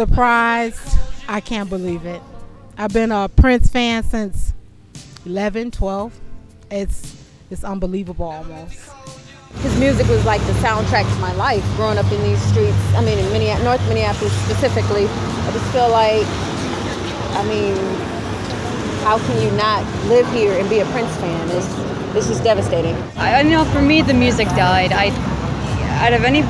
Surprised. I can't believe it. I've been a Prince fan since 11, 12. It's it's unbelievable almost. His music was like the soundtrack to my life growing up in these streets. I mean, in Minneapolis, North Minneapolis specifically. I just feel like, I mean, how can you not live here and be a Prince fan? It's, it's just devastating. I know for me, the music died. I, out of any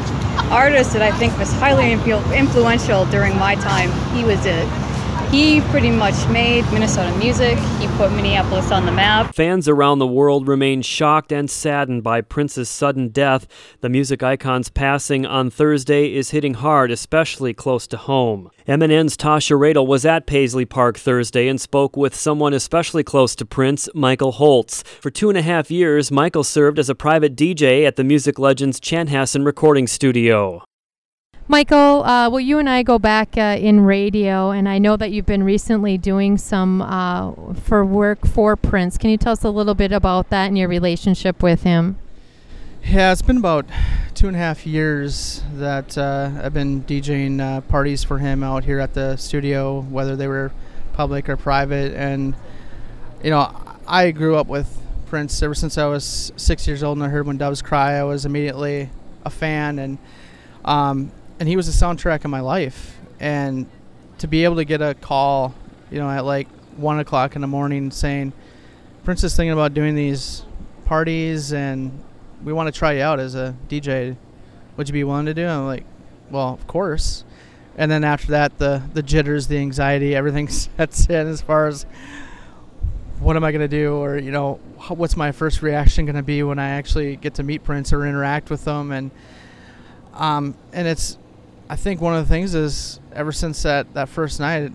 artist that I think was highly influential during my time, he was it. He pretty much made Minnesota music. He put Minneapolis on the map. Fans around the world remain shocked and saddened by Prince's sudden death. The music icon's passing on Thursday is hitting hard, especially close to home. MNN's Tasha Radel was at Paisley Park Thursday and spoke with someone especially close to Prince, Michael Holtz. For two and a half years, Michael served as a private DJ at the music legend's Chanhassen recording studio. Michael, uh, well, you and I go back uh, in radio, and I know that you've been recently doing some uh, for work for Prince. Can you tell us a little bit about that and your relationship with him? Yeah, it's been about two and a half years that uh, I've been DJing uh, parties for him out here at the studio, whether they were public or private. And, you know, I grew up with Prince ever since I was six years old and I heard When Doves Cry. I was immediately a fan. And, um, and he was the soundtrack of my life. And to be able to get a call, you know, at like one o'clock in the morning saying, Prince is thinking about doing these parties and we want to try you out as a DJ. Would you be willing to do? I'm like, well, of course. And then after that, the the jitters, the anxiety, everything sets in as far as what am I going to do, or you know, what's my first reaction going to be when I actually get to meet Prince or interact with them, and um, and it's I think one of the things is ever since that, that first night,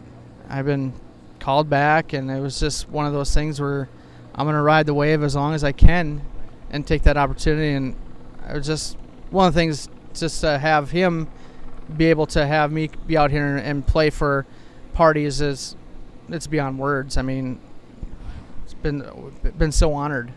I've been called back, and it was just one of those things where I'm going to ride the wave as long as I can and take that opportunity. And it was just one of the things just to have him be able to have me be out here and play for parties is it's beyond words. I mean, it's been been so honored.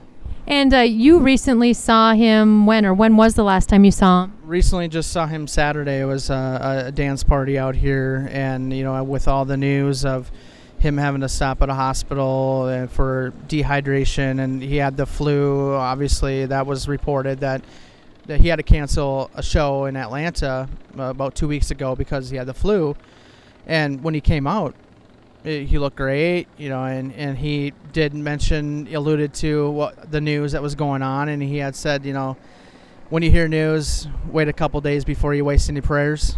And uh, you recently saw him when, or when was the last time you saw him? Recently, just saw him Saturday. It was uh, a dance party out here, and you know, with all the news of him having to stop at a hospital for dehydration, and he had the flu. Obviously, that was reported that that he had to cancel a show in Atlanta uh, about two weeks ago because he had the flu. And when he came out, he looked great, you know, and, and he did mention, alluded to what the news that was going on, and he had said, you know, when you hear news, wait a couple days before you waste any prayers.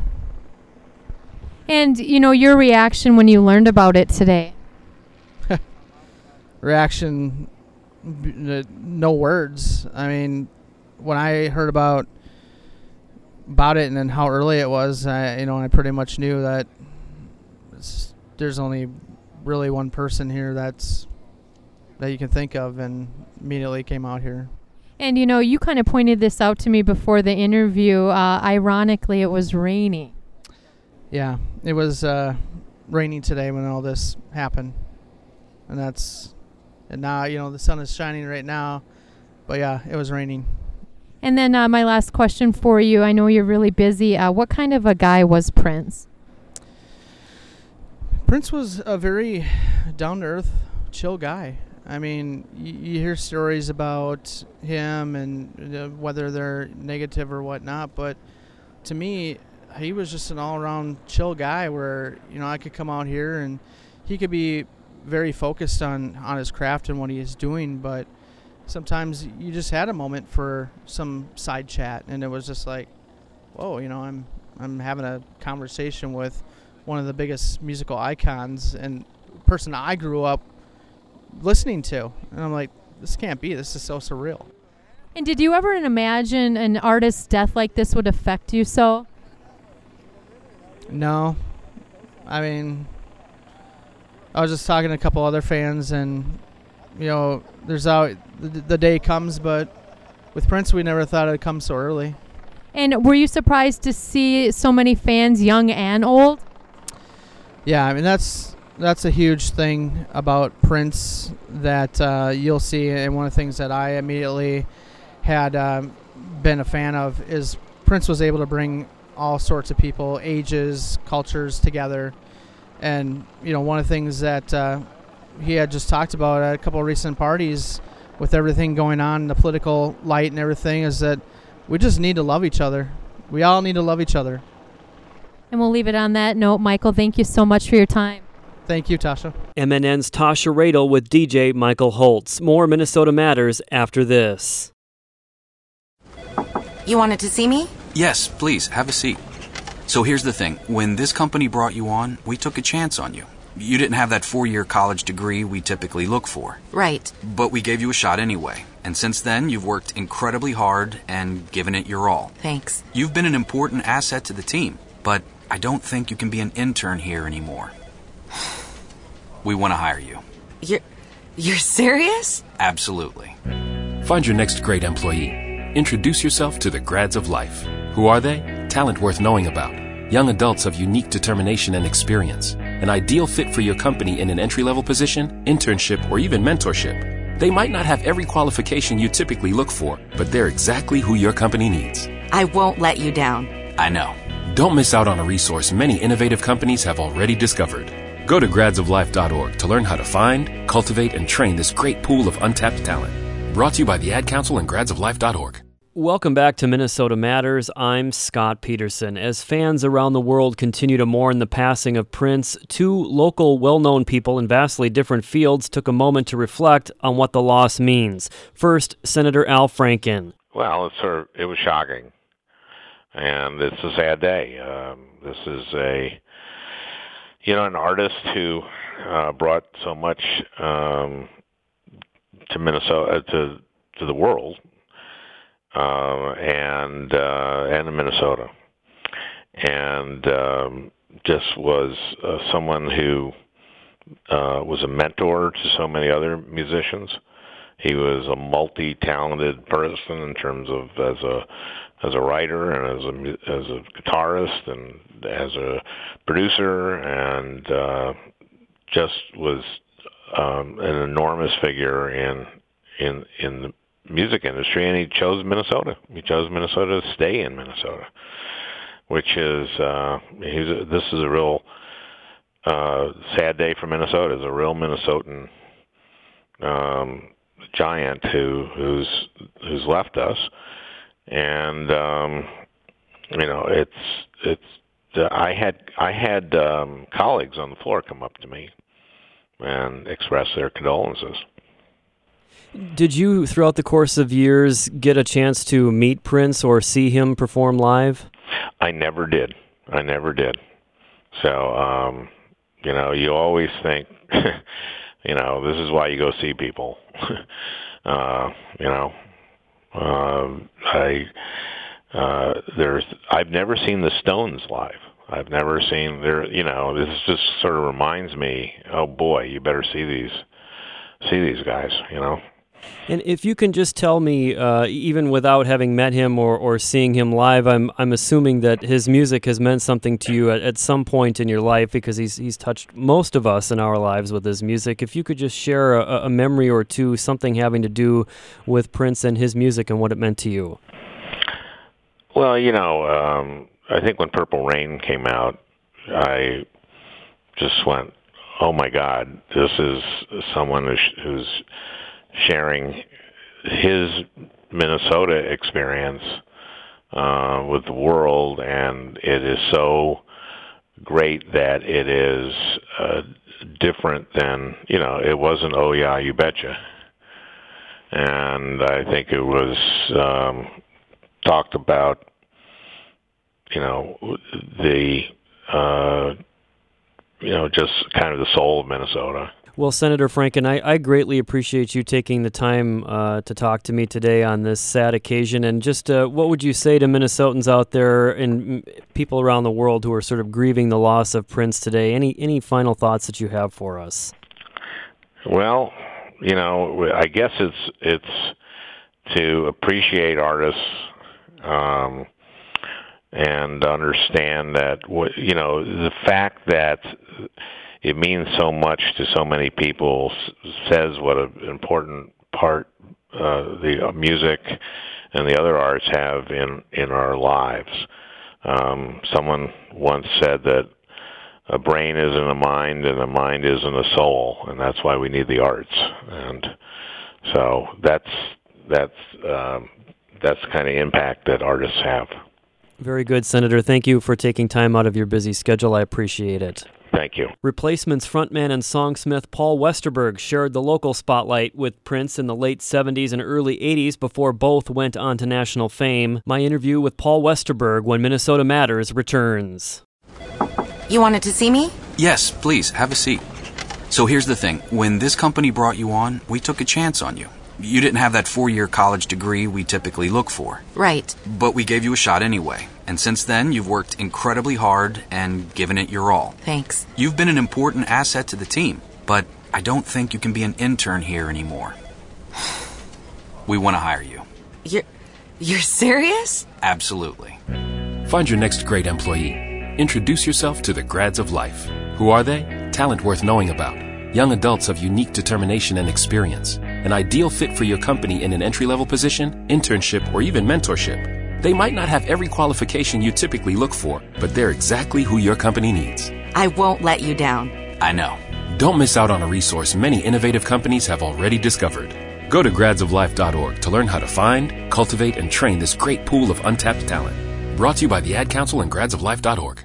And you know your reaction when you learned about it today. reaction, no words. I mean, when I heard about about it and then how early it was, I you know I pretty much knew that there's only really one person here that's that you can think of and immediately came out here. And you know, you kind of pointed this out to me before the interview. Uh, ironically, it was raining. Yeah, it was uh, raining today when all this happened, and that's and now you know the sun is shining right now, but yeah, it was raining. And then uh, my last question for you. I know you're really busy. Uh, what kind of a guy was Prince? Prince was a very down to earth, chill guy. I mean, you, hear stories about him and whether they're negative or whatnot, but to me, he was just an all around chill guy where, you know, I could come out here and he could be very focused on, on his craft and what he is doing, but sometimes you just had a moment for some side chat and it was just like, whoa, you know, I'm I'm having a conversation with one of the biggest musical icons and person I grew up listening to. And I'm like, this can't be. This is so surreal. And did you ever imagine an artist's death like this would affect you so? No, I mean, I was just talking to a couple other fans, and you know, there's out the, the day comes, but with Prince, we never thought it'd come so early. And were you surprised to see so many fans, young and old? Yeah, I mean that's that's a huge thing about Prince that uh, you'll see, and one of the things that I immediately had um, been a fan of is Prince was able to bring all sorts of people, ages, cultures together, and you know one of the things that uh, he had just talked about at a couple of recent parties with everything going on, in the political light and everything, is that we just need to love each other. We all need to love each other. And we'll leave it on that note. Michael, thank you so much for your time. Thank you, Tasha. MNN's Tasha Radel with DJ Michael Holtz. More Minnesota Matters after this. You wanted to see me? Yes, please, have a seat. So here's the thing when this company brought you on, we took a chance on you. You didn't have that four year college degree we typically look for. Right. But we gave you a shot anyway. And since then, you've worked incredibly hard and given it your all. Thanks. You've been an important asset to the team, but I don't think you can be an intern here anymore. We want to hire you. You're you're serious? Absolutely. Find your next great employee. Introduce yourself to the grads of life. Who are they? Talent worth knowing about. Young adults of unique determination and experience. An ideal fit for your company in an entry level position, internship, or even mentorship. They might not have every qualification you typically look for, but they're exactly who your company needs. I won't let you down. I know. Don't miss out on a resource many innovative companies have already discovered. Go to gradsoflife.org to learn how to find, cultivate, and train this great pool of untapped talent. Brought to you by the Ad Council and gradsoflife.org. Welcome back to Minnesota Matters. I'm Scott Peterson. As fans around the world continue to mourn the passing of Prince, two local well known people in vastly different fields took a moment to reflect on what the loss means. First, Senator Al Franken. Well, it's sort of, it was shocking, and it's a sad day. Um, this is a you know an artist who uh, brought so much um, to Minnesota to to the world uh, and uh, and in Minnesota, and um, just was uh, someone who uh, was a mentor to so many other musicians. He was a multi-talented person in terms of as a as a writer and as a as a guitarist and as a producer and uh, just was um, an enormous figure in in in the music industry, and he chose Minnesota. He chose Minnesota to stay in Minnesota, which is uh, he's a, this is a real uh, sad day for Minnesota. It's a real Minnesotan um, giant who who's who's left us, and um, you know it's it's. Uh, I had I had um, colleagues on the floor come up to me and express their condolences. Did you, throughout the course of years, get a chance to meet Prince or see him perform live? I never did. I never did. So, um, you know, you always think, you know, this is why you go see people. uh, you know, um, I uh, there's I've never seen the Stones live. I've never seen there. You know, this just sort of reminds me. Oh boy, you better see these see these guys. You know. And if you can just tell me, uh, even without having met him or, or seeing him live, I'm I'm assuming that his music has meant something to you at, at some point in your life because he's he's touched most of us in our lives with his music. If you could just share a, a memory or two, something having to do with Prince and his music and what it meant to you. Well, you know, um, I think when Purple Rain came out, I just went, "Oh my God, this is someone who's, who's sharing his Minnesota experience uh, with the world, and it is so great that it is uh, different than you know. It wasn't oh yeah, you betcha, and I think it was um, talked about. You know the uh, you know just kind of the soul of Minnesota Well, Senator Franken, I, I greatly appreciate you taking the time uh, to talk to me today on this sad occasion. And just uh, what would you say to Minnesotans out there and people around the world who are sort of grieving the loss of Prince today? Any any final thoughts that you have for us? Well, you know, I guess it's it's to appreciate artists um, and understand that you know the fact that it means so much to so many people says what an important part uh, the uh, music and the other arts have in in our lives. Um, someone once said that a brain isn't a mind and a mind isn't a soul, and that's why we need the arts. And so that's that's um, that's the kind of impact that artists have. Very good, Senator. Thank you for taking time out of your busy schedule. I appreciate it. Thank you. Replacements frontman and songsmith Paul Westerberg shared the local spotlight with Prince in the late 70s and early 80s before both went on to national fame. My interview with Paul Westerberg when Minnesota Matters returns. You wanted to see me? Yes, please, have a seat. So here's the thing when this company brought you on, we took a chance on you. You didn't have that four year college degree we typically look for. Right. But we gave you a shot anyway. And since then, you've worked incredibly hard and given it your all. Thanks. You've been an important asset to the team, but I don't think you can be an intern here anymore. We want to hire you. You're. You're serious? Absolutely. Find your next great employee. Introduce yourself to the grads of life. Who are they? Talent worth knowing about. Young adults of unique determination and experience. An ideal fit for your company in an entry level position, internship, or even mentorship. They might not have every qualification you typically look for, but they're exactly who your company needs. I won't let you down. I know. Don't miss out on a resource many innovative companies have already discovered. Go to gradsoflife.org to learn how to find, cultivate, and train this great pool of untapped talent. Brought to you by the Ad Council and gradsoflife.org.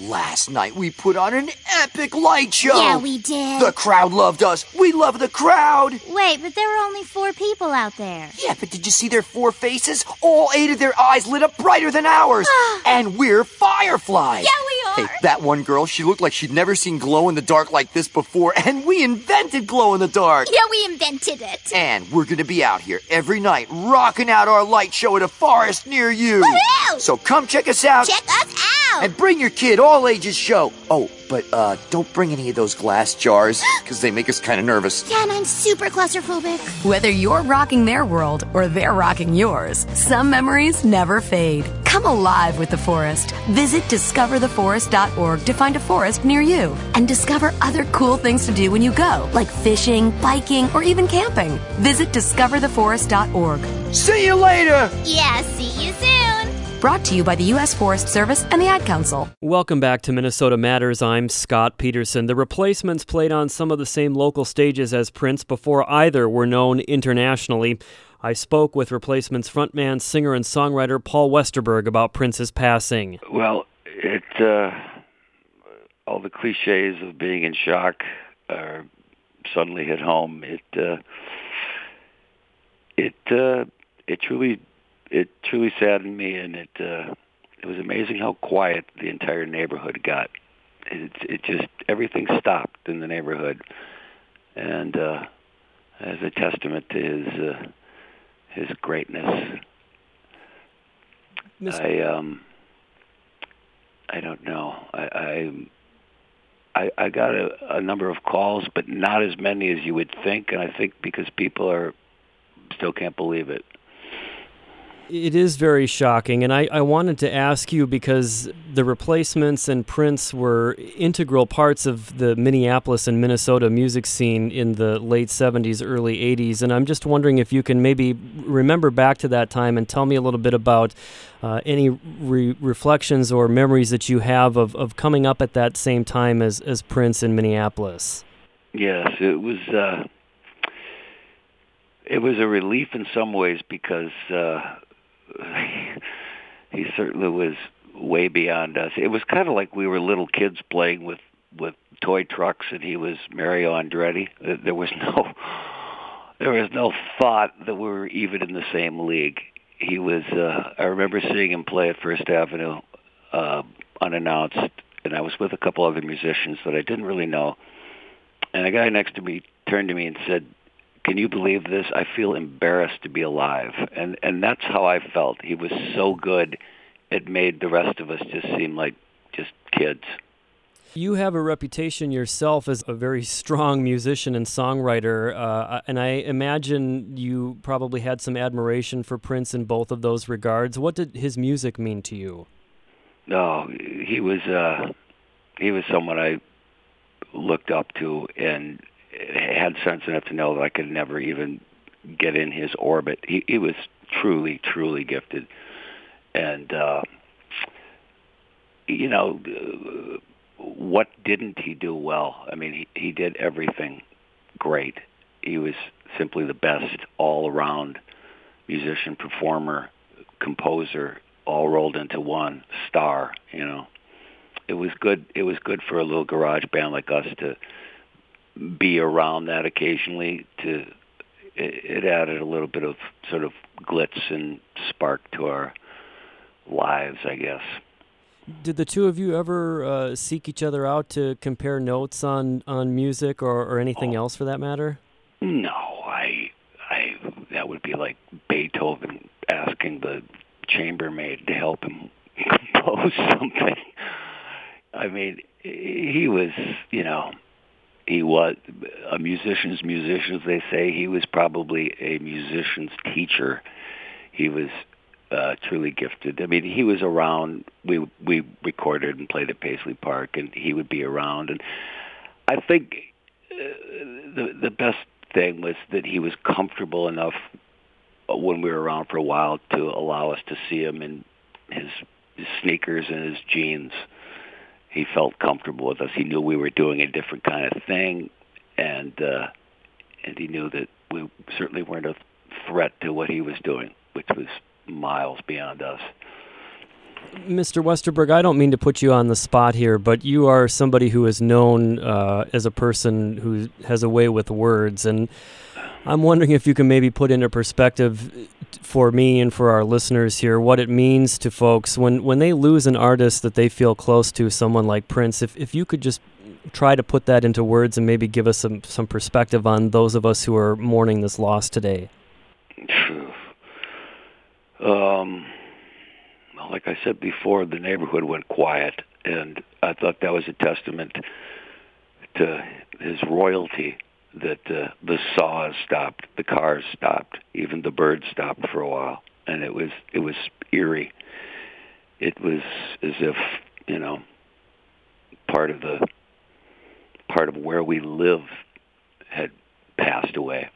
Last night we put on an epic light show. Yeah, we did. The crowd loved us. We love the crowd. Wait, but there were only four people out there. Yeah, but did you see their four faces? All eight of their eyes lit up brighter than ours. and we're fireflies. Yeah, we. Hey, that one girl, she looked like she'd never seen glow in the dark like this before, and we invented glow in the dark. Yeah, we invented it. And we're gonna be out here every night rocking out our light show at a forest near you. Woohoo! So come check us out. Check us out. And bring your kid, all ages show. Oh, but uh, don't bring any of those glass jars, because they make us kind of nervous. Yeah, and I'm super claustrophobic. Whether you're rocking their world or they're rocking yours, some memories never fade. Come alive with the forest. Visit discovertheforest.org to find a forest near you and discover other cool things to do when you go, like fishing, biking, or even camping. Visit discovertheforest.org. See you later! Yeah, see you soon. Brought to you by the U.S. Forest Service and the Ad Council. Welcome back to Minnesota Matters. I'm Scott Peterson. The replacements played on some of the same local stages as Prince before either were known internationally. I spoke with replacements frontman, singer, and songwriter Paul Westerberg about Prince's passing. Well, it uh, all the cliches of being in shock are suddenly hit home. It uh, it uh, it truly it truly saddened me, and it uh, it was amazing how quiet the entire neighborhood got. It it just everything stopped in the neighborhood, and uh, as a testament to his uh, his greatness. Miss- I um I don't know. I I I, got a, a number of calls, but not as many as you would think, and I think because people are still can't believe it. It is very shocking, and I, I wanted to ask you because the replacements and Prince were integral parts of the Minneapolis and Minnesota music scene in the late 70s, early 80s, and I'm just wondering if you can maybe remember back to that time and tell me a little bit about uh, any re- reflections or memories that you have of, of coming up at that same time as, as Prince in Minneapolis. Yes, it was. Uh, it was a relief in some ways because uh, he certainly was way beyond us. It was kind of like we were little kids playing with with toy trucks, and he was Mario Andretti. There was no there was no thought that we were even in the same league. He was. Uh, I remember seeing him play at First Avenue uh, unannounced, and I was with a couple other musicians that I didn't really know. and a guy next to me turned to me and said, "Can you believe this? I feel embarrassed to be alive." And and that's how I felt. He was so good, it made the rest of us just seem like just kids. You have a reputation yourself as a very strong musician and songwriter, uh, and I imagine you probably had some admiration for Prince in both of those regards. What did his music mean to you? No, he was uh, he was someone I looked up to and had sense enough to know that I could never even get in his orbit. He, he was truly, truly gifted, and uh, you know what didn't he do well? I mean, he, he did everything great. He was simply the best all around musician, performer, composer, all rolled into one star, you know. It was good it was good for a little garage band like us to be around that occasionally to it, it added a little bit of sort of glitz and spark to our lives, I guess. Did the two of you ever uh, seek each other out to compare notes on, on music or, or anything else for that matter? No, I, I that would be like Beethoven asking the chambermaid to help him compose something. I mean, he was, you know, he was a musician's musician, as they say. He was probably a musician's teacher. He was uh, truly gifted. I mean, he was around. We we recorded and played at Paisley Park, and he would be around. And I think uh, the the best thing was that he was comfortable enough when we were around for a while to allow us to see him in his, his sneakers and his jeans. He felt comfortable with us. He knew we were doing a different kind of thing, and uh, and he knew that we certainly weren't a threat to what he was doing, which was miles beyond us. Mr. Westerberg, I don't mean to put you on the spot here, but you are somebody who is known uh, as a person who has a way with words, and I'm wondering if you can maybe put into perspective for me and for our listeners here what it means to folks when, when they lose an artist that they feel close to, someone like Prince. If, if you could just try to put that into words and maybe give us some, some perspective on those of us who are mourning this loss today. Um, like I said before, the neighborhood went quiet, and I thought that was a testament to his royalty that uh, the saws stopped, the cars stopped, even the birds stopped for a while, and it was it was eerie. It was as if you know part of the part of where we live had passed away,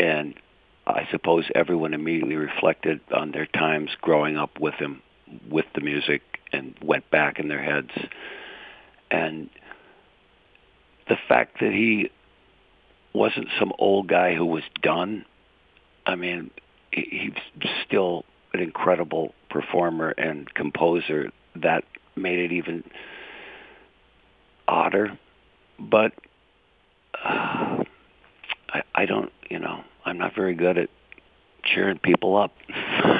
and I suppose everyone immediately reflected on their times growing up with him, with the music, and went back in their heads. And the fact that he wasn't some old guy who was done. I mean, he's still an incredible performer and composer. That made it even odder. But uh, I, I don't, you know, I'm not very good at cheering people up.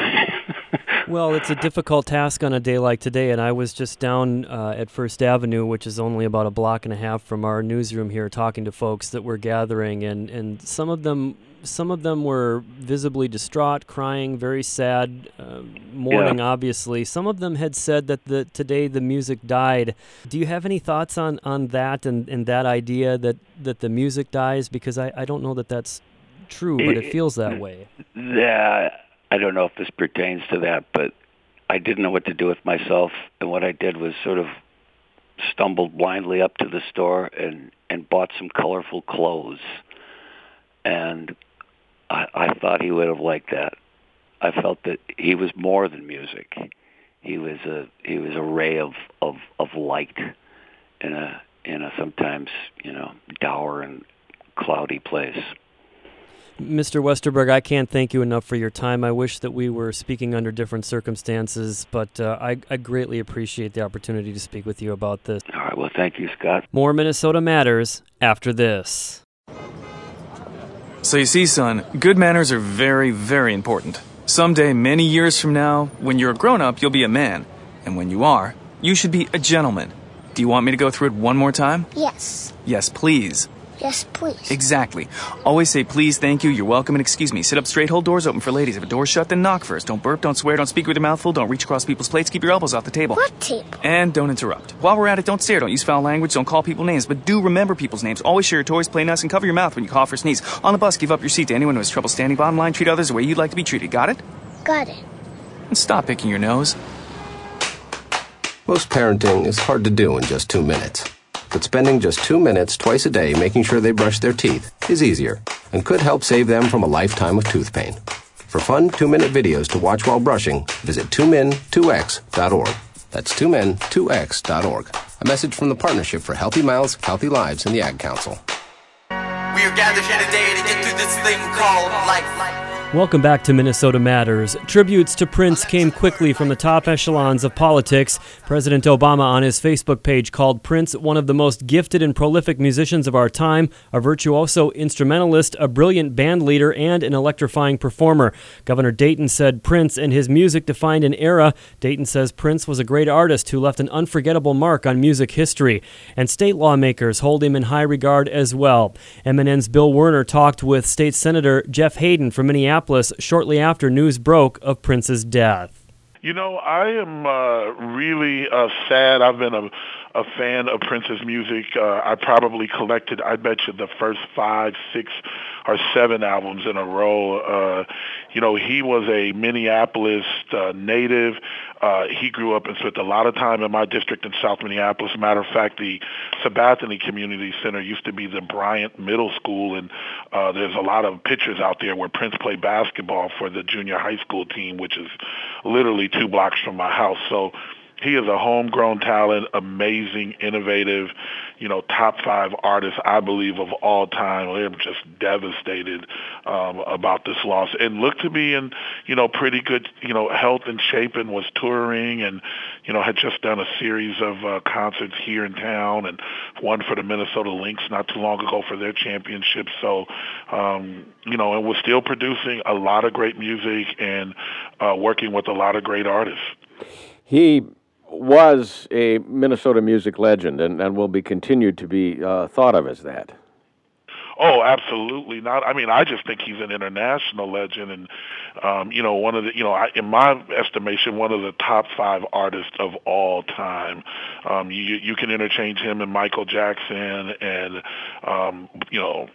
well, it's a difficult task on a day like today, and I was just down uh, at First Avenue, which is only about a block and a half from our newsroom here, talking to folks that were gathering, and, and some of them some of them were visibly distraught, crying, very sad, uh, mourning. Yeah. Obviously, some of them had said that the today the music died. Do you have any thoughts on, on that and, and that idea that, that the music dies? Because I, I don't know that that's true, but it, it feels that way. Yeah, I don't know if this pertains to that, but I didn't know what to do with myself, and what I did was sort of stumbled blindly up to the store and and bought some colorful clothes, and I, I thought he would have liked that. I felt that he was more than music. He was a he was a ray of of of light in a in a sometimes you know dour and cloudy place. Mr. Westerberg, I can't thank you enough for your time. I wish that we were speaking under different circumstances, but uh, I, I, greatly appreciate the opportunity to speak with you about this. All right. Well, thank you, Scott. More Minnesota Matters after this. So, you see, son, good manners are very, very important. Someday, many years from now, when you're a grown up, you'll be a man. And when you are, you should be a gentleman. Do you want me to go through it one more time? Yes. Yes, please. Yes, please. Exactly. Always say please, thank you, you're welcome, and excuse me. Sit up straight, hold doors open for ladies. If a door's shut, then knock first. Don't burp, don't swear, don't speak with your mouth full, don't reach across people's plates, keep your elbows off the table. What table? And don't interrupt. While we're at it, don't stare, don't use foul language, don't call people names, but do remember people's names. Always share your toys, play nice, and cover your mouth when you cough or sneeze. On the bus, give up your seat to anyone who has trouble standing bottom line. Treat others the way you'd like to be treated. Got it? Got it. And stop picking your nose. Most parenting is hard to do in just two minutes. But spending just two minutes twice a day making sure they brush their teeth is easier and could help save them from a lifetime of tooth pain. For fun two minute videos to watch while brushing, visit 2min2x.org. That's 2min2x.org. A message from the Partnership for Healthy Mouths, Healthy Lives, and the Ad Council. We are gathered here today to get through this thing called life. Welcome back to Minnesota Matters. Tributes to Prince came quickly from the top echelons of politics. President Obama on his Facebook page called Prince one of the most gifted and prolific musicians of our time, a virtuoso instrumentalist, a brilliant band leader, and an electrifying performer. Governor Dayton said Prince and his music defined an era. Dayton says Prince was a great artist who left an unforgettable mark on music history. And state lawmakers hold him in high regard as well. MNN's Bill Werner talked with State Senator Jeff Hayden from Minneapolis shortly after news broke of Prince's death. You know, I am uh, really uh, sad. I've been a, a fan of Prince's music. Uh, I probably collected, I bet you, the first five, six, or seven albums in a row. Uh, you know, he was a Minneapolis uh, native. Uh, he grew up and spent a lot of time in my district in South Minneapolis. Matter of fact, the Sabathani Community Center used to be the Bryant Middle School, and uh, there's a lot of pictures out there where Prince played basketball for the junior high school team, which is literally two blocks from my house. So he is a homegrown talent, amazing, innovative, you know, top five artist, I believe, of all time. I'm just devastated um, about this loss, and looked to be in, you know, pretty good, you know, health and shape, and was touring, and you know, had just done a series of uh, concerts here in town, and one for the Minnesota Lynx not too long ago for their championship. So, um, you know, and was still producing a lot of great music and uh, working with a lot of great artists. He was a Minnesota music legend and, and will be continued to be uh, thought of as that. Oh, absolutely not. I mean, I just think he's an international legend, and um, you know, one of the, you know, I, in my estimation, one of the top five artists of all time. Um, you you can interchange him and Michael Jackson, and um, you know,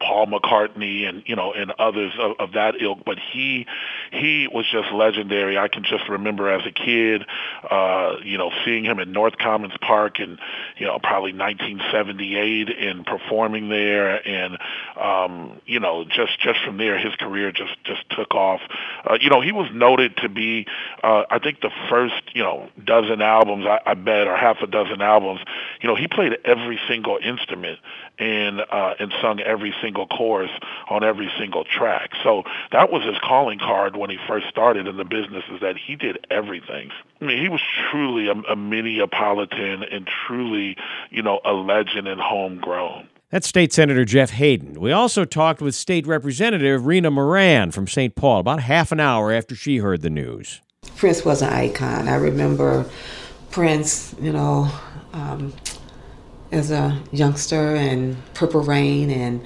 Paul McCartney and you know and others of, of that ilk, but he he was just legendary. I can just remember as a kid, uh, you know, seeing him in North Commons Park in you know probably 1978 and performing there, and um, you know just just from there his career just just took off. Uh, you know he was noted to be uh, I think the first you know dozen albums I, I bet or half a dozen albums. You know he played every single instrument and uh, and sung every single chorus on every single track. So that was his calling card when he first started in the business is that he did everything. I mean, he was truly a, a Minneapolitan and truly, you know, a legend and homegrown. That's State Senator Jeff Hayden. We also talked with State Representative Rena Moran from St. Paul about half an hour after she heard the news. Prince was an icon. I remember Prince, you know, um, as a youngster and Purple Rain and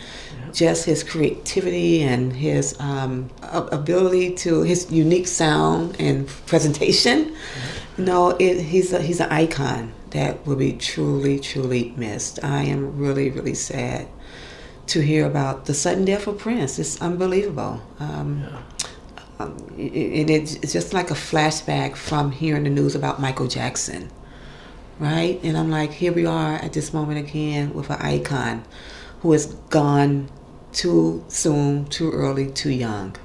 just his creativity and his um, ability to his unique sound and presentation. You know, it, he's a, he's an icon that will be truly truly missed. I am really really sad to hear about the sudden death of Prince. It's unbelievable. Um, yeah. um, it, it's just like a flashback from hearing the news about Michael Jackson right? And I'm like, here we are at this moment again with an icon who has gone too soon, too early, too young.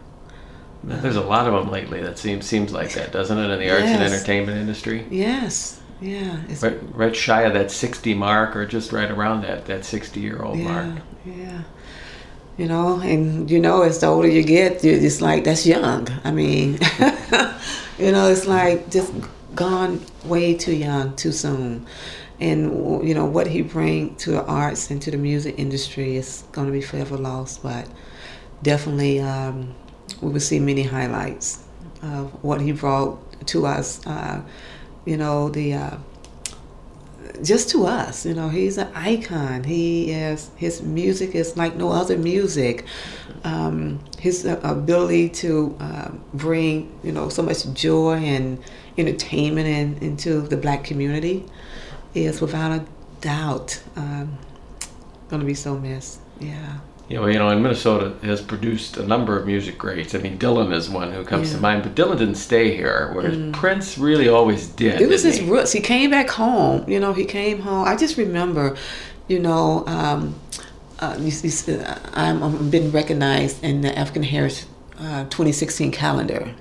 There's a lot of them lately. That seems seems like that, doesn't it, in the yes. arts and entertainment industry? Yes. Yeah. Right, right, shy of that 60 mark, or just right around that that 60 year old yeah, mark. Yeah. You know, and you know, as the older you get, it's like that's young. I mean, you know, it's like just gone way too young, too soon. And you know what he bring to the arts and to the music industry is going to be forever lost. But definitely, um, we will see many highlights of what he brought to us. Uh, you know the uh, just to us, you know, he's an icon. He is his music is like no other music. Um, his uh, ability to uh, bring you know so much joy and entertainment in, into the black community is without a doubt um, going to be so missed. Yeah. Yeah, well, you know, and Minnesota has produced a number of music greats. I mean, Dylan is one who comes Yeah. to mind, but Dylan didn't stay here, whereas Mm. Prince really always did. It was his he? roots. He came back home. You know, he came home. I just remember, you know, um, uh, you see, uh, I'm, I'm been recognized in the African Heritage uh, 2016 calendar,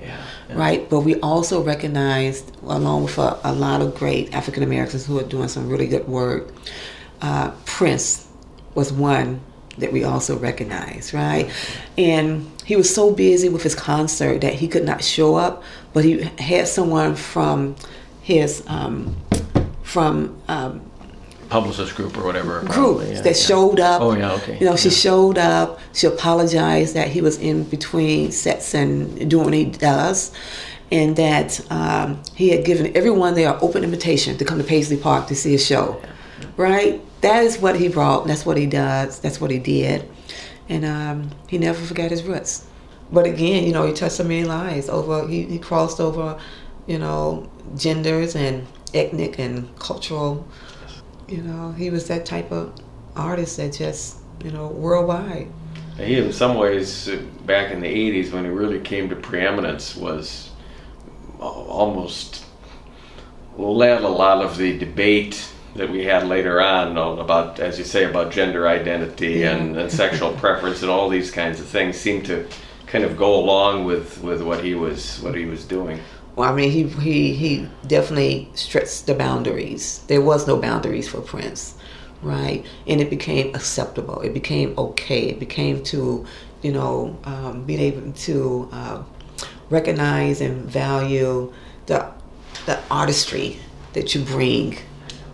right? But we also recognized, along with a, a lot of great African Americans who are doing some really good work. Uh, Prince was one that we also recognized, right? And he was so busy with his concert that he could not show up, but he had someone from his um, from um, Publicist group or whatever. group yeah, that yeah. showed up. Oh, yeah, okay. You know, she showed up. She apologized that he was in between sets and doing what he does, and that um, he had given everyone their open invitation to come to Paisley Park to see a show. Right? That is what he brought. That's what he does. That's what he did, and um, he never forgot his roots. But again, you know, he touched so many lives over. He, he crossed over, you know, genders and ethnic and cultural you know, he was that type of artist that just, you know, worldwide. He, in some ways, back in the '80s, when he really came to preeminence, was almost led a lot of the debate that we had later on about, as you say, about gender identity Yeah. and, and sexual preference and all these kinds of things seemed to kind of go along with, with what he was what he was doing. Well, I mean, he, he, he definitely stretched the boundaries. There was no boundaries for Prince, right? And it became acceptable. It became okay. It became to, you know, um, being able to uh, recognize and value the, the artistry that you bring,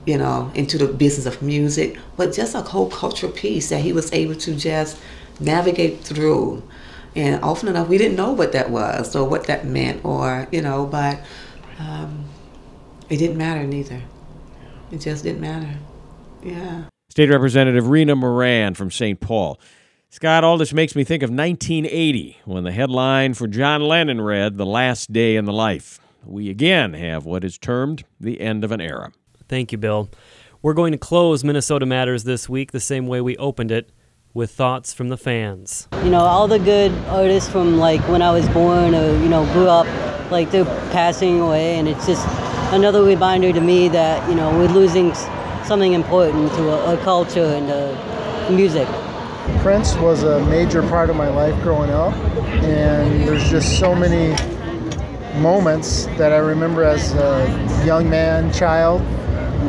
you know, into the business of music, but just a whole cultural piece that he was able to just navigate through. And often enough, we didn't know what that was or what that meant, or you know, but um, it didn't matter neither. It just didn't matter. Yeah. State Representative Rena Moran from St. Paul. Scott, all this makes me think of 1980 when the headline for John Lennon read, The Last Day in the Life. We again have what is termed the end of an era. Thank you, Bill. We're going to close Minnesota Matters this week the same way we opened it with thoughts from the fans. You know, all the good artists from like when I was born or, you know, grew up, like they're passing away. And it's just another reminder to me that, you know, we're losing something important to a, a culture and uh, music. Prince was a major part of my life growing up, and there's just so many moments that I remember as a young man, child,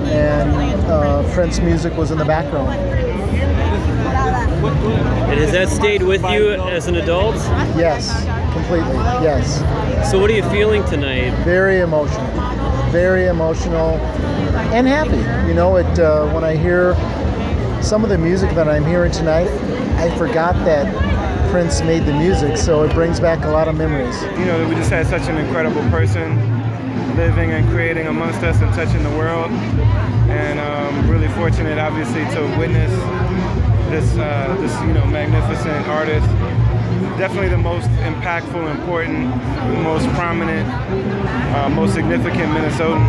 and uh, Prince music was in the background. And has that stayed with you as an adult? Yes, completely. Yes. So, what are you feeling tonight? Very emotional. Very emotional and happy. You know, it uh, when I hear some of the music that I'm hearing tonight, I forgot that Prince made the music, so it brings back a lot of memories. You know, we just had such an incredible person living and creating amongst us and touching the world. And um, really fortunate, obviously, to witness this, uh, this you know, magnificent artist. Definitely the most impactful, important, most prominent, uh, most significant Minnesotan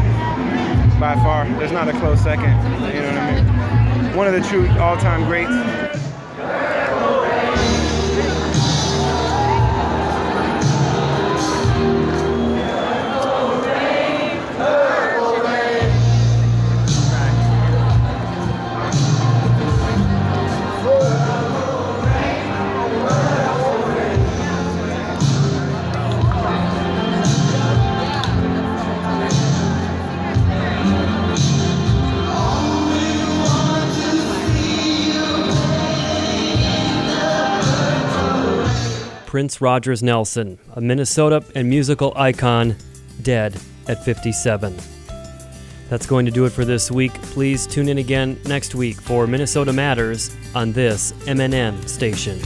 by far. There's not a close second. You know what I mean? One of the true all-time greats. Prince Rogers Nelson, a Minnesota and musical icon, dead at 57. That's going to do it for this week. Please tune in again next week for Minnesota Matters on this MNN station.